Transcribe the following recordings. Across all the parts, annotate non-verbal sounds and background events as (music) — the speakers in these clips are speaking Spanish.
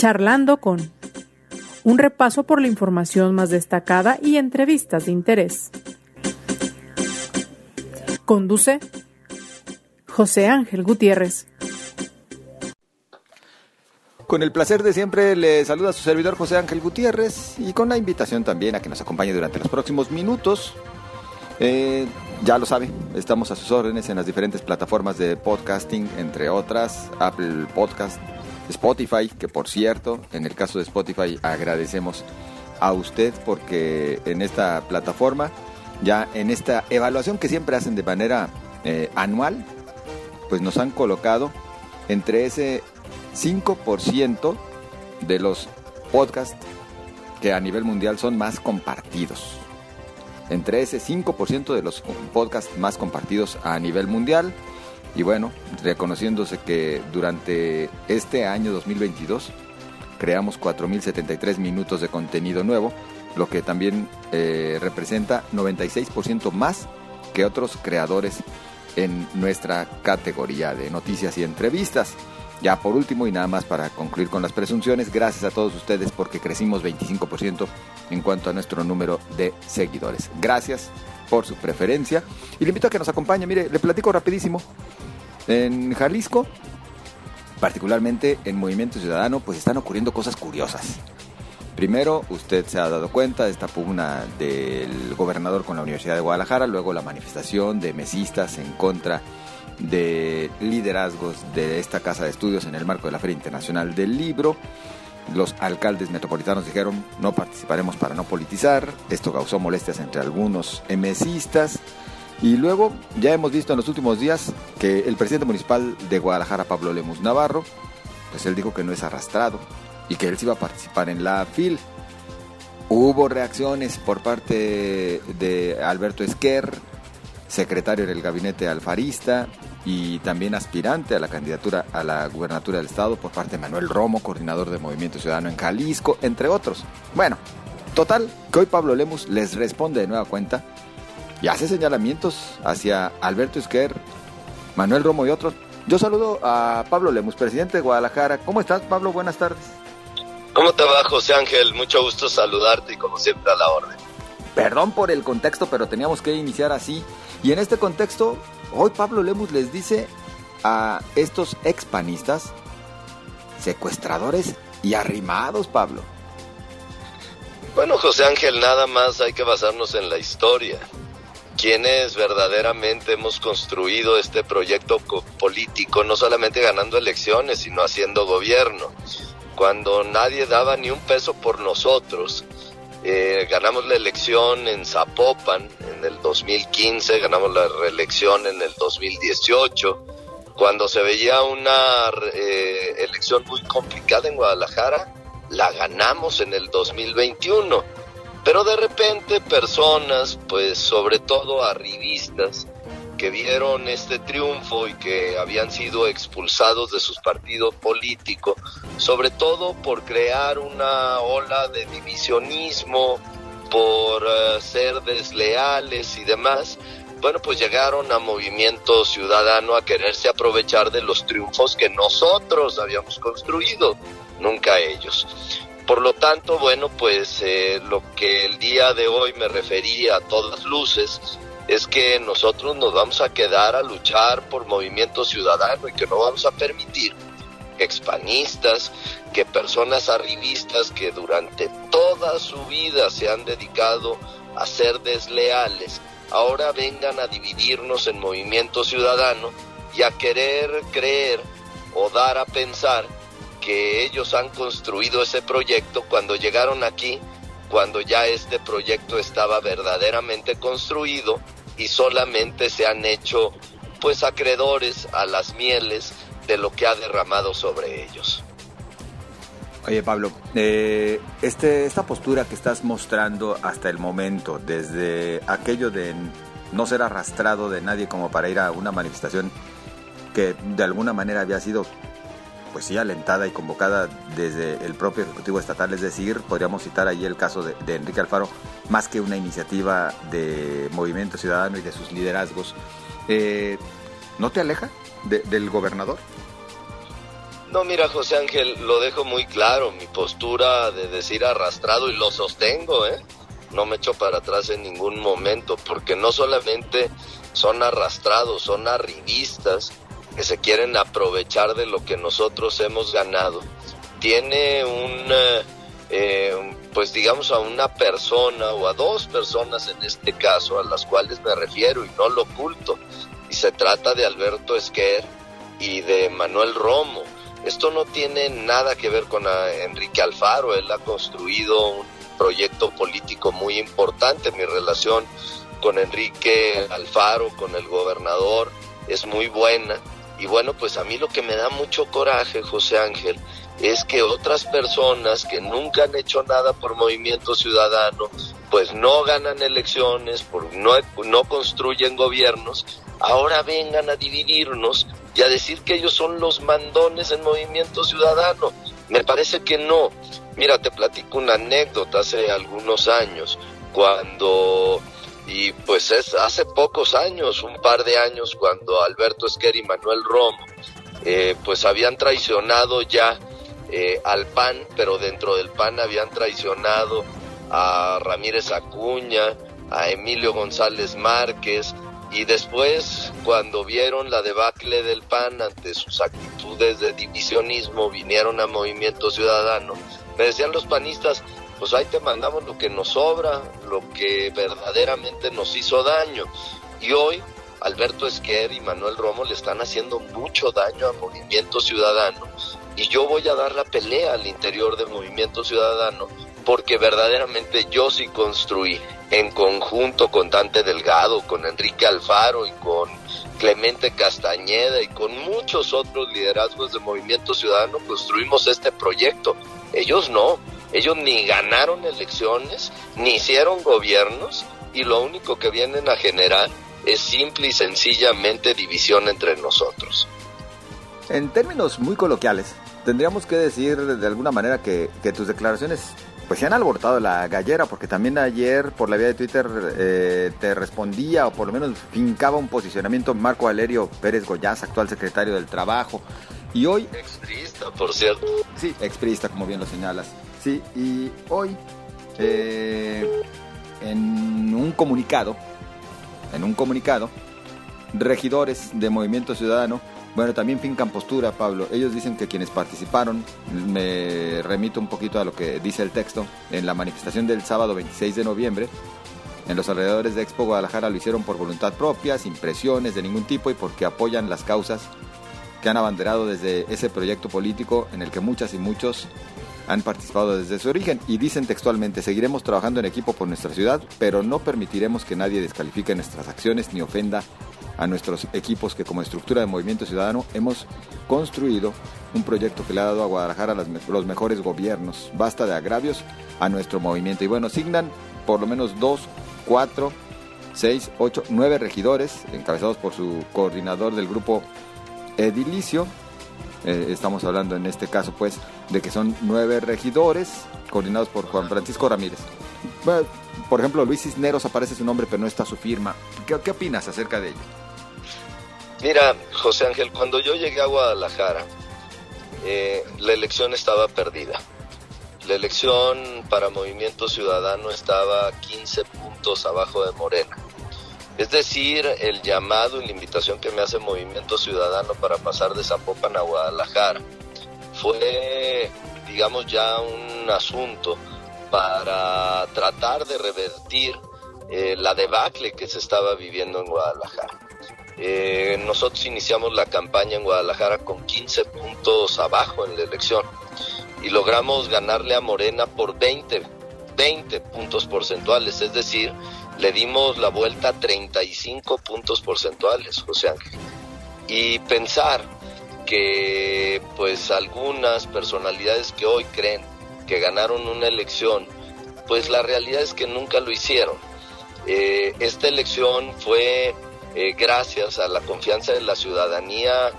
Charlando con un repaso por la información más destacada y entrevistas de interés. Conduce José Ángel Gutiérrez. Con el placer de siempre le saluda a su servidor José Ángel Gutiérrez y con la invitación también a que nos acompañe durante los próximos minutos. Eh, ya lo sabe, estamos a sus órdenes en las diferentes plataformas de podcasting, entre otras, Apple Podcast, Spotify, que por cierto, en el caso de Spotify agradecemos a usted porque en esta plataforma, ya en esta evaluación que siempre hacen de manera eh, anual, pues nos han colocado entre ese 5% de los podcasts que a nivel mundial son más compartidos. Entre ese 5% de los podcasts más compartidos a nivel mundial. Y bueno, reconociéndose que durante este año 2022 creamos 4.073 minutos de contenido nuevo, lo que también eh, representa 96% más que otros creadores en nuestra categoría de noticias y entrevistas. Ya por último y nada más para concluir con las presunciones, gracias a todos ustedes porque crecimos 25% en cuanto a nuestro número de seguidores. Gracias por su preferencia y le invito a que nos acompañe. Mire, le platico rapidísimo. En Jalisco, particularmente en Movimiento Ciudadano, pues están ocurriendo cosas curiosas. Primero, usted se ha dado cuenta de esta pugna del gobernador con la Universidad de Guadalajara, luego la manifestación de mesistas en contra de liderazgos de esta casa de estudios en el marco de la Feria Internacional del Libro. Los alcaldes metropolitanos dijeron no participaremos para no politizar. Esto causó molestias entre algunos mesistas. Y luego ya hemos visto en los últimos días que el presidente municipal de Guadalajara, Pablo Lemus Navarro, pues él dijo que no es arrastrado y que él sí iba a participar en la FIL. Hubo reacciones por parte de Alberto Esquer, secretario del gabinete alfarista y también aspirante a la candidatura a la gubernatura del estado por parte de Manuel Romo, coordinador de Movimiento Ciudadano en Jalisco, entre otros. Bueno, total, que hoy Pablo Lemus les responde de nueva cuenta y hace señalamientos hacia Alberto Esquer, Manuel Romo y otros. Yo saludo a Pablo Lemus, presidente de Guadalajara. ¿Cómo estás, Pablo? Buenas tardes. ¿Cómo te va, José Ángel? Mucho gusto saludarte y como siempre a la orden. Perdón por el contexto, pero teníamos que iniciar así. Y en este contexto, hoy Pablo Lemus les dice a estos expanistas, secuestradores y arrimados, Pablo. Bueno, José Ángel, nada más hay que basarnos en la historia quienes verdaderamente hemos construido este proyecto político, no solamente ganando elecciones, sino haciendo gobierno. Cuando nadie daba ni un peso por nosotros, eh, ganamos la elección en Zapopan en el 2015, ganamos la reelección en el 2018. Cuando se veía una eh, elección muy complicada en Guadalajara, la ganamos en el 2021 pero de repente personas, pues sobre todo arribistas, que vieron este triunfo y que habían sido expulsados de sus partidos políticos, sobre todo por crear una ola de divisionismo, por eh, ser desleales y demás, bueno, pues llegaron a Movimiento Ciudadano a quererse aprovechar de los triunfos que nosotros habíamos construido, nunca ellos. Por lo tanto, bueno, pues eh, lo que el día de hoy me refería a todas luces es que nosotros nos vamos a quedar a luchar por movimiento ciudadano y que no vamos a permitir expanistas, que personas arribistas que durante toda su vida se han dedicado a ser desleales, ahora vengan a dividirnos en movimiento ciudadano y a querer creer o dar a pensar que ellos han construido ese proyecto cuando llegaron aquí, cuando ya este proyecto estaba verdaderamente construido y solamente se han hecho pues acreedores a las mieles de lo que ha derramado sobre ellos. Oye Pablo, eh, este, esta postura que estás mostrando hasta el momento, desde aquello de no ser arrastrado de nadie como para ir a una manifestación que de alguna manera había sido pues sí, alentada y convocada desde el propio Ejecutivo Estatal, es decir, podríamos citar ahí el caso de, Enrique Alfaro, más que una iniciativa de Movimiento Ciudadano y de sus liderazgos. Eh, ¿No te aleja del gobernador? No, mira, José Ángel, lo dejo muy claro, mi postura de decir arrastrado y lo sostengo, ¿eh? No me echo para atrás en ningún momento, porque no solamente son arrastrados, son arribistas que se quieren aprovechar de lo que nosotros hemos ganado. Tiene un, eh, eh, pues digamos, a una persona o a dos personas en este caso, a las cuales me refiero y no lo oculto, y se trata de Alberto Esquer y de Manuel Romo esto no tiene nada que ver con ah, Enrique Alfaro, él ha construido un proyecto político muy importante, mi relación con Enrique Alfaro, con el gobernador, es muy buena. Y bueno, pues a mí lo que me da mucho coraje, José Ángel, es que otras personas que nunca han hecho nada por movimiento ciudadano, pues no ganan elecciones, no, no construyen gobiernos, ahora vengan a dividirnos y a decir que ellos son los mandones en movimiento ciudadano. Me parece que no. Mira, te platico una anécdota hace algunos años, cuando, y pues es hace pocos años, un par de años, cuando Alberto Esquer y Manuel Romo, eh, pues habían traicionado ya eh, al PAN, pero dentro del PAN habían traicionado a Ramírez Acuña, a Emilio González Márquez, y después, cuando vieron la debacle del PAN ante sus actitudes de divisionismo, vinieron a Movimiento Ciudadano. Me decían los panistas, pues ahí te mandamos lo que nos sobra, lo que verdaderamente nos hizo daño. Y hoy Alberto Esquer y Manuel Romo le están haciendo mucho daño a Movimiento Ciudadano. Y yo voy a dar la pelea al interior del Movimiento Ciudadano porque verdaderamente yo sí construí en conjunto con Dante Delgado, con Enrique Alfaro y con Clemente Castañeda y con muchos otros liderazgos de Movimiento Ciudadano construimos este proyecto. Ellos no, ellos ni ganaron elecciones, ni hicieron gobiernos y lo único que vienen a generar es simple y sencillamente división entre nosotros. En términos muy coloquiales, tendríamos que decir de alguna manera que, que tus declaraciones pues se han alborotado la gallera, porque también ayer por la vía de Twitter eh, te respondía, o por lo menos fincaba un posicionamiento Marco Valerio Pérez Goyaz, actual secretario del Trabajo. Y hoy... Exprista, por cierto. Sí, exprista, como bien lo señalas. Sí, y hoy, eh, en un comunicado, en un comunicado, regidores de Movimiento Ciudadano bueno, también fincan postura, Pablo. Ellos dicen que quienes participaron, me remito un poquito a lo que dice el texto, en la manifestación del sábado 26 de noviembre, en los alrededores de Expo Guadalajara lo hicieron por voluntad propia, sin presiones de ningún tipo y porque apoyan las causas que han abanderado desde ese proyecto político en el que muchas y muchos han participado desde su origen y dicen textualmente, seguiremos trabajando en equipo por nuestra ciudad, pero no permitiremos que nadie descalifique nuestras acciones ni ofenda a nuestros equipos que como estructura de Movimiento Ciudadano hemos construido un proyecto que le ha dado a Guadalajara los mejores gobiernos. Basta de agravios a nuestro movimiento. Y bueno, signan por lo menos dos, cuatro, seis, ocho, nueve regidores, encabezados por su coordinador del grupo edilicio. Eh, estamos hablando en este caso, pues, de que son nueve regidores coordinados por Juan Francisco Ramírez. por ejemplo, Luis Cisneros aparece su nombre, pero no está su firma. ¿Qué, qué opinas acerca de ello? Mira, José Ángel, cuando yo llegué a Guadalajara, eh, la elección estaba perdida. La elección para Movimiento Ciudadano estaba 15 puntos abajo de Morena. Es decir, el llamado y la invitación que me hace Movimiento Ciudadano para pasar de Zapopan a Guadalajara fue, digamos, ya un asunto para tratar de revertir eh, la debacle que se estaba viviendo en Guadalajara. Eh, nosotros iniciamos la campaña en Guadalajara con 15 puntos abajo en la elección y logramos ganarle a Morena por 20, 20 puntos porcentuales, es decir, le dimos la vuelta a 35 puntos porcentuales, José Ángel. Y pensar que pues algunas personalidades que hoy creen que ganaron una elección, pues la realidad es que nunca lo hicieron. Eh, esta elección fue eh, gracias a la confianza de la ciudadanía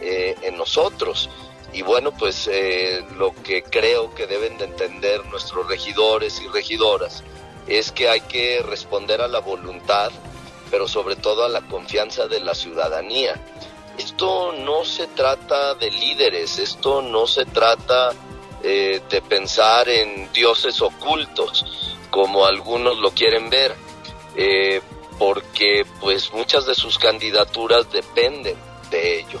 eh, en nosotros. Y bueno, pues eh, lo que creo que deben de entender nuestros regidores y regidoras es que hay que responder a la voluntad, pero sobre todo a la confianza de la ciudadanía. esto no se trata de líderes, esto no se trata de pensar en dioses ocultos, como algunos lo quieren ver, porque pues muchas de sus candidaturas dependen de ello.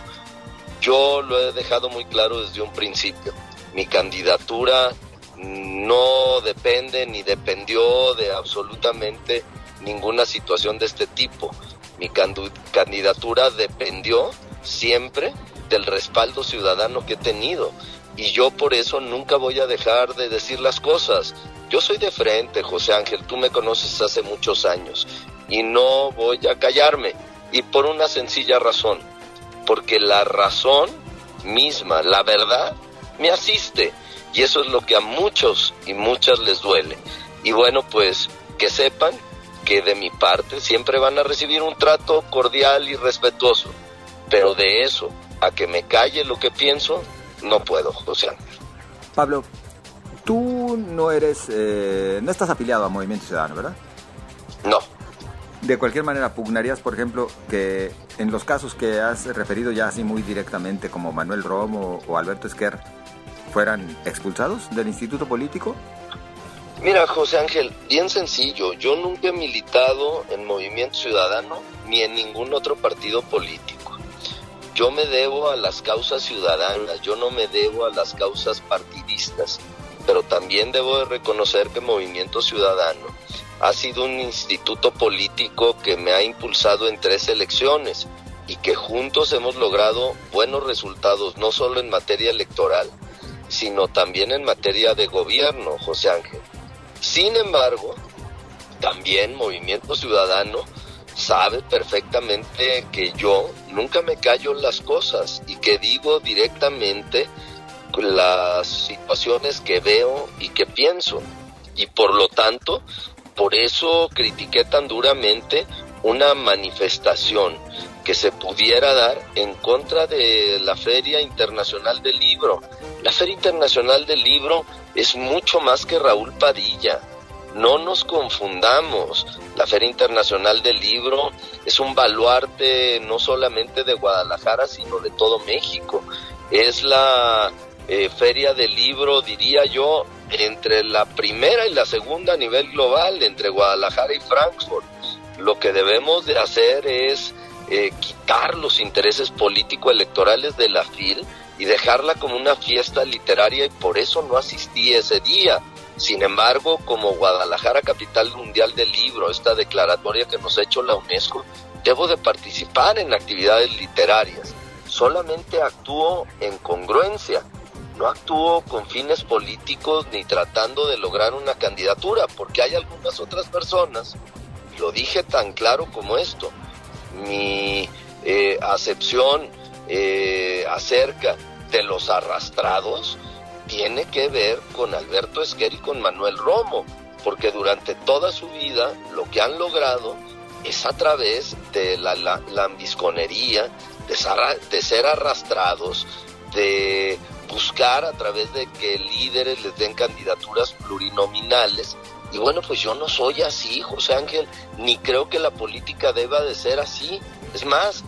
Yo lo he dejado muy claro desde un principio. Mi candidatura no depende ni dependió de absolutamente ninguna situación de este tipo. Mi candidatura dependió siempre del respaldo ciudadano que he tenido y yo por eso nunca voy a dejar de decir las cosas. Yo soy de frente, José Ángel, tú me conoces hace muchos años y no voy a callarme y por una sencilla razón, porque la razón misma, la verdad, me asiste y eso es lo que a muchos y muchas les duele. Y bueno, pues que sepan que de mi parte siempre van a recibir un trato cordial y respetuoso, pero de eso a que me calle lo que pienso, no puedo, José Pablo, tú no eres, eh, no estás afiliado a Movimiento Ciudadano, ¿verdad? No. De cualquier manera, pugnarías, por ejemplo, que en los casos que has referido ya así muy directamente, como Manuel Romo o Alberto Esquer, fueran expulsados del instituto político? Mira, José Ángel, bien sencillo. Yo nunca he militado en Movimiento Ciudadano ni en ningún otro partido político. Yo me debo a las causas ciudadanas, yo no me debo a las causas partidistas, pero también debo de reconocer que Movimiento Ciudadano ha sido un instituto político que me ha impulsado en tres elecciones y que juntos hemos logrado buenos resultados, no solo en materia electoral, sino también en materia de gobierno, José Ángel. Sin embargo, también Movimiento Ciudadano sabe perfectamente que yo nunca me callo las cosas y que digo directamente las situaciones que veo y que pienso. Y por lo tanto, por eso critiqué tan duramente una manifestación que se pudiera dar en contra de la Feria Internacional del Libro. La Feria Internacional del Libro es mucho más que Raúl Padilla. No nos confundamos. La Feria Internacional del Libro es un baluarte no solamente de Guadalajara, sino de todo México. Es la eh, feria del libro, diría yo, entre la primera y la segunda a nivel global, entre Guadalajara y Frankfurt. Lo que debemos de hacer es eh, quitar los intereses político-electorales de la FIL y dejarla como una fiesta literaria y por eso no asistí ese día. Sin embargo, como Guadalajara, capital mundial del libro, esta declaratoria que nos ha hecho la UNESCO, debo de participar en actividades literarias. Solamente actúo en congruencia, no actúo con fines políticos ni tratando de lograr una candidatura, porque hay algunas otras personas, lo dije tan claro como esto, mi eh, acepción eh, acerca de los arrastrados tiene que ver con Alberto Esquer y con Manuel Romo, porque durante toda su vida lo que han logrado es a través de la, de de ser arrastrados, de buscar a través de que líderes les den candidaturas plurinominales y bueno, pues yo no soy así, José Ángel, ni creo que la política deba de ser así. Es más,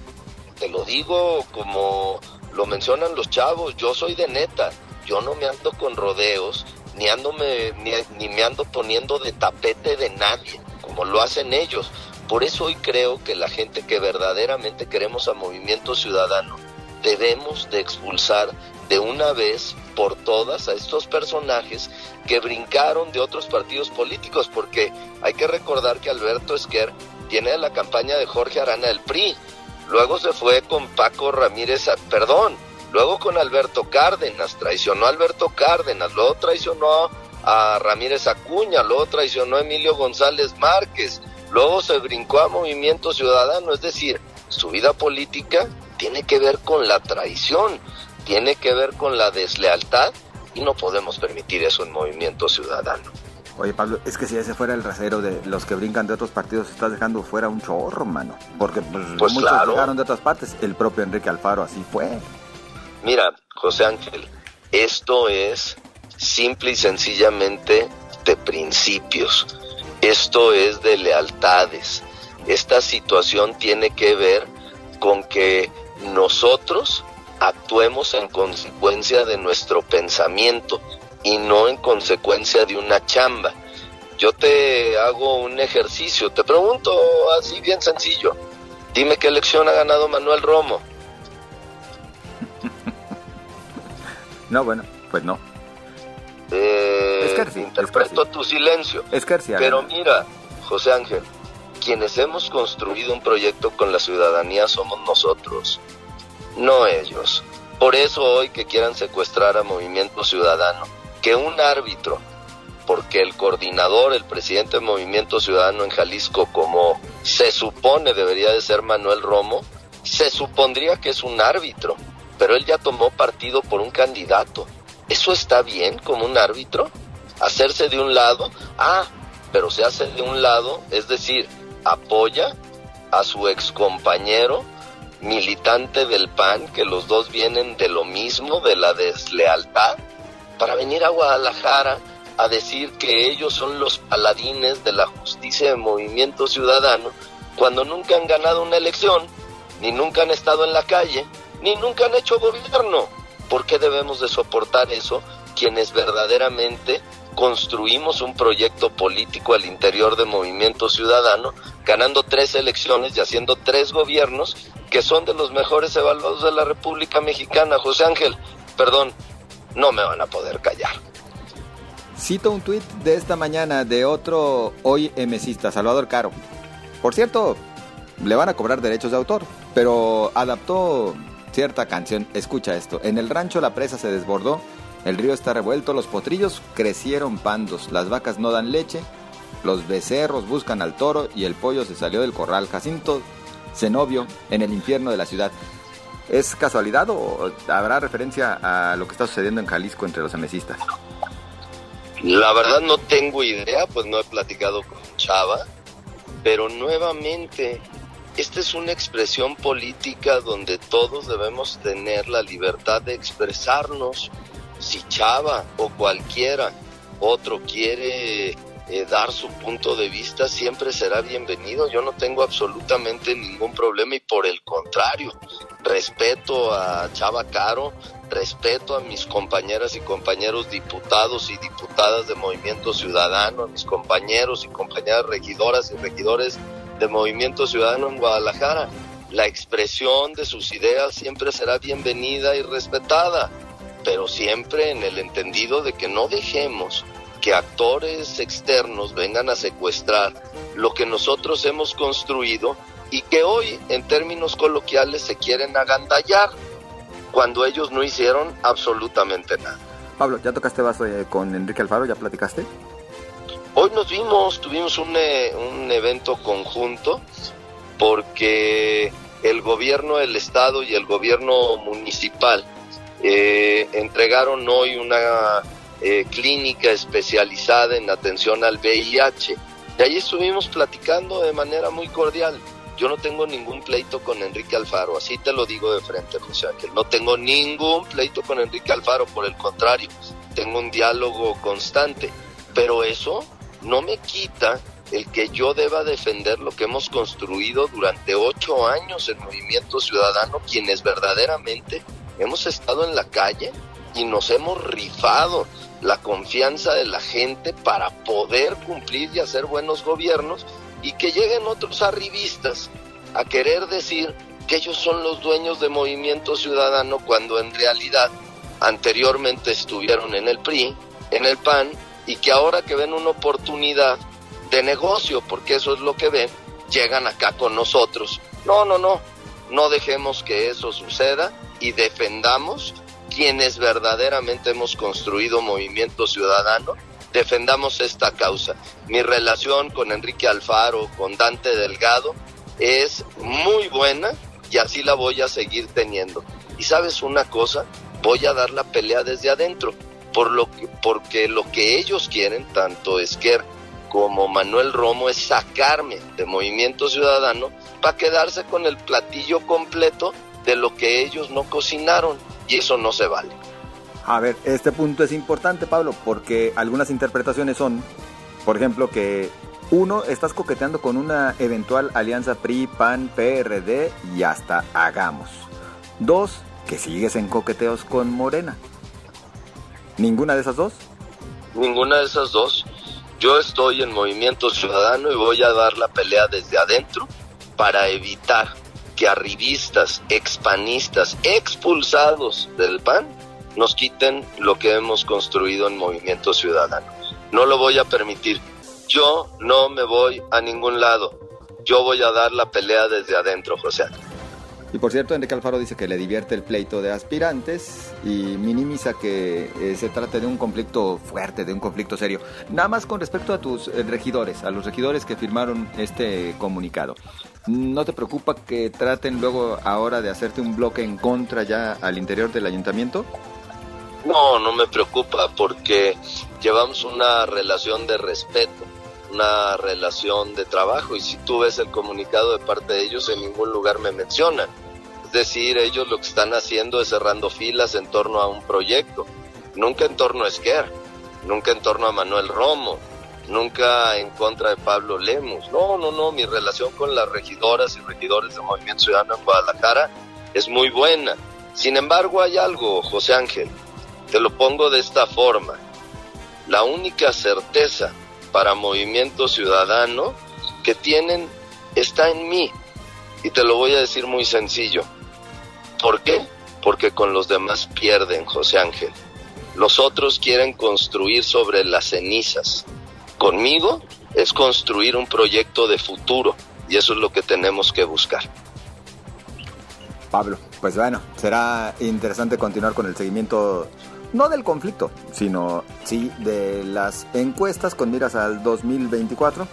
te lo digo como lo mencionan los chavos, yo soy de neta, yo no me ando con rodeos, ni, ando me, ni, ni me ando poniendo de tapete de nadie, como lo hacen ellos. Por eso hoy creo que la gente que verdaderamente queremos a Movimiento Ciudadano, debemos de expulsar de una vez por todas a estos personajes que brincaron de otros partidos políticos, porque hay que recordar que Alberto Esquer tiene la campaña de Jorge Arana del PRI, luego se fue con Paco Ramírez, perdón, luego con Alberto Cárdenas, traicionó a Alberto Cárdenas, luego traicionó a Ramírez Acuña, luego traicionó a Emilio González Márquez, luego se brincó a Movimiento Ciudadano, es decir, su vida política tiene que ver con la traición, tiene que ver con la deslealtad y no podemos permitir eso en Movimiento Ciudadano. Oye Pablo, es que si ese fuera el rasero de los que brincan de otros partidos, estás dejando fuera un chorro, mano. Porque pues, pues muchos claro. de otras partes. El propio Enrique Alfaro así fue. Mira, José Ángel, esto es simple y sencillamente de principios. Esto es de lealtades. Esta situación tiene que ver con que nosotros actuemos en consecuencia de nuestro pensamiento y no en consecuencia de una chamba. Yo te hago un ejercicio, te pregunto así bien sencillo. Dime qué elección ha ganado Manuel Romo. (laughs) no, bueno, pues no. Eh, interpreto tu silencio. Pero mira, José Ángel, quienes hemos construido un proyecto con la ciudadanía somos nosotros, no ellos. Por eso hoy que quieran secuestrar a Movimiento Ciudadano, que un árbitro, porque el coordinador, el presidente del Movimiento Ciudadano en Jalisco, como se supone debería de ser Manuel Romo, se supondría que es un árbitro, pero él ya tomó partido por un candidato. ¿Eso está bien como un árbitro? Hacerse de un lado, ah, pero se hace de un lado, es decir, apoya a su ex compañero militante del PAN, que los dos vienen de lo mismo, de la deslealtad, para venir a Guadalajara a decir que ellos son los paladines de la justicia de movimiento ciudadano, cuando nunca han ganado una elección, ni nunca han estado en la calle, ni nunca han hecho gobierno. ¿Por qué debemos de soportar eso quienes verdaderamente construimos un proyecto político al interior de Movimiento Ciudadano, ganando tres elecciones y haciendo tres gobiernos que son de los mejores evaluados de la República Mexicana. José Ángel, perdón, no me van a poder callar. Cito un tuit de esta mañana de otro hoy emesista, Salvador Caro. Por cierto, le van a cobrar derechos de autor, pero adaptó cierta canción. Escucha esto. En el rancho la presa se desbordó el río está revuelto, los potrillos crecieron pandos, las vacas no dan leche, los becerros buscan al toro y el pollo se salió del corral. Jacinto Zenobio en el infierno de la ciudad. ¿Es casualidad o habrá referencia a lo que está sucediendo en Jalisco entre los amesistas? La verdad no tengo idea, pues no he platicado con Chava, pero nuevamente esta es una expresión política donde todos debemos tener la libertad de expresarnos si Chava o cualquiera otro quiere eh, dar su punto de vista, siempre será bienvenido. Yo no tengo absolutamente ningún problema y por el contrario, respeto a Chava Caro, respeto a mis compañeras y compañeros diputados y diputadas de Movimiento Ciudadano, a mis compañeros y compañeras regidoras y regidores de Movimiento Ciudadano en Guadalajara. La expresión de sus ideas siempre será bienvenida y respetada pero siempre en el entendido de que no dejemos que actores externos vengan a secuestrar lo que nosotros hemos construido y que hoy en términos coloquiales se quieren agandallar cuando ellos no hicieron absolutamente nada. Pablo, ¿ya tocaste vaso eh, con Enrique Alfaro? ¿Ya platicaste? Hoy nos vimos, tuvimos un, eh, un evento conjunto porque el gobierno del estado y el gobierno municipal eh, entregaron hoy una eh, clínica especializada en atención al VIH. Y ahí estuvimos platicando de manera muy cordial. Yo no tengo ningún pleito con Enrique Alfaro, así te lo digo de frente, José Ángel. No tengo ningún pleito con Enrique Alfaro, por el contrario, tengo un diálogo constante. Pero eso no me quita el que yo deba defender lo que hemos construido durante ocho años en Movimiento Ciudadano, quienes verdaderamente hemos estado en la calle y nos hemos rifado la confianza de la gente para poder cumplir y hacer buenos gobiernos y que lleguen otros arribistas a querer decir que ellos son los dueños de Movimiento Ciudadano cuando en realidad anteriormente estuvieron en el PRI, en el PAN y que ahora que ven una oportunidad de negocio, porque eso es lo que ven, llegan acá con nosotros. No, no, no, no dejemos que eso suceda y defendamos quienes verdaderamente hemos construido movimiento ciudadano, defendamos esta causa. Mi relación con Enrique Alfaro, con Dante Delgado, es muy buena y así la voy a seguir teniendo. Y sabes una cosa, voy a dar la pelea desde adentro, por lo que, porque lo que ellos quieren, tanto Esquer como Manuel Romo, es sacarme de Movimiento Ciudadano para quedarse con el platillo completo de lo que ellos no cocinaron y eso no se vale. A ver, este punto es importante, Pablo, porque algunas interpretaciones son, por ejemplo, que uno, estás coqueteando con una eventual alianza PRI, PAN, PRD y hasta hagamos. Dos, que sigues en coqueteos con Morena. ¿Ninguna de esas dos? Ninguna de esas dos. Yo estoy en Movimiento Ciudadano y voy a dar la pelea desde adentro para evitar que arribistas, expanistas, expulsados del PAN, nos quiten lo que hemos construido en Movimiento Ciudadano. No lo voy a permitir. Yo no me voy a ningún lado. Yo voy a dar la pelea desde adentro, José. Y por cierto, Enrique Alfaro dice que le divierte el pleito de aspirantes y minimiza que eh, se trate de un conflicto fuerte, de un conflicto serio. Nada más con respecto a tus eh, regidores, a los regidores que firmaron este comunicado. ¿No te preocupa que traten luego ahora de hacerte un bloque en contra ya al interior del ayuntamiento? No, no me preocupa porque llevamos una relación de respeto, una relación de trabajo y si tú ves el comunicado de parte de ellos en ningún lugar me mencionan. Decir, ellos lo que están haciendo es cerrando filas en torno a un proyecto, nunca en torno a Esquer, nunca en torno a Manuel Romo, nunca en contra de Pablo Lemus. No, no, no, mi relación con las regidoras y regidores del Movimiento Ciudadano en Guadalajara es muy buena. Sin embargo, hay algo, José Ángel, te lo pongo de esta forma. La única certeza para Movimiento Ciudadano que tienen está en mí. Y te lo voy a decir muy sencillo. ¿Por qué? Porque con los demás pierden, José Ángel. Los otros quieren construir sobre las cenizas. Conmigo es construir un proyecto de futuro y eso es lo que tenemos que buscar. Pablo, pues bueno, será interesante continuar con el seguimiento no del conflicto, sino sí de las encuestas con miras al 2024.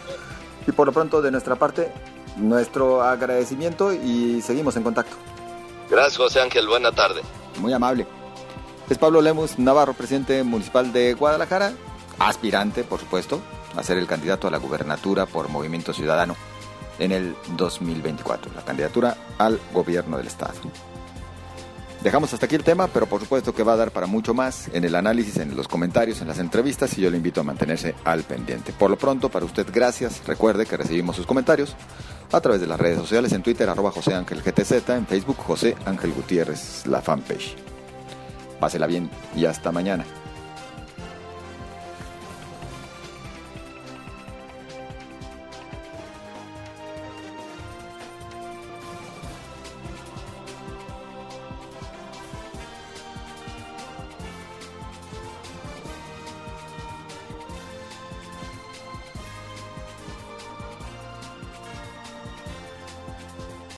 Y por lo pronto de nuestra parte, nuestro agradecimiento y seguimos en contacto. Gracias José Ángel, buena tarde. Muy amable. Es Pablo Lemus Navarro, presidente municipal de Guadalajara, aspirante, por supuesto, a ser el candidato a la gubernatura por Movimiento Ciudadano en el 2024, la candidatura al gobierno del Estado. Dejamos hasta aquí el tema, pero por supuesto que va a dar para mucho más en el análisis, en los comentarios, en las entrevistas y yo le invito a mantenerse al pendiente. Por lo pronto, para usted, gracias. Recuerde que recibimos sus comentarios a través de las redes sociales, en Twitter, arroba José Ángel GTZ, en Facebook, José Ángel Gutiérrez, la fanpage. Pásela bien y hasta mañana.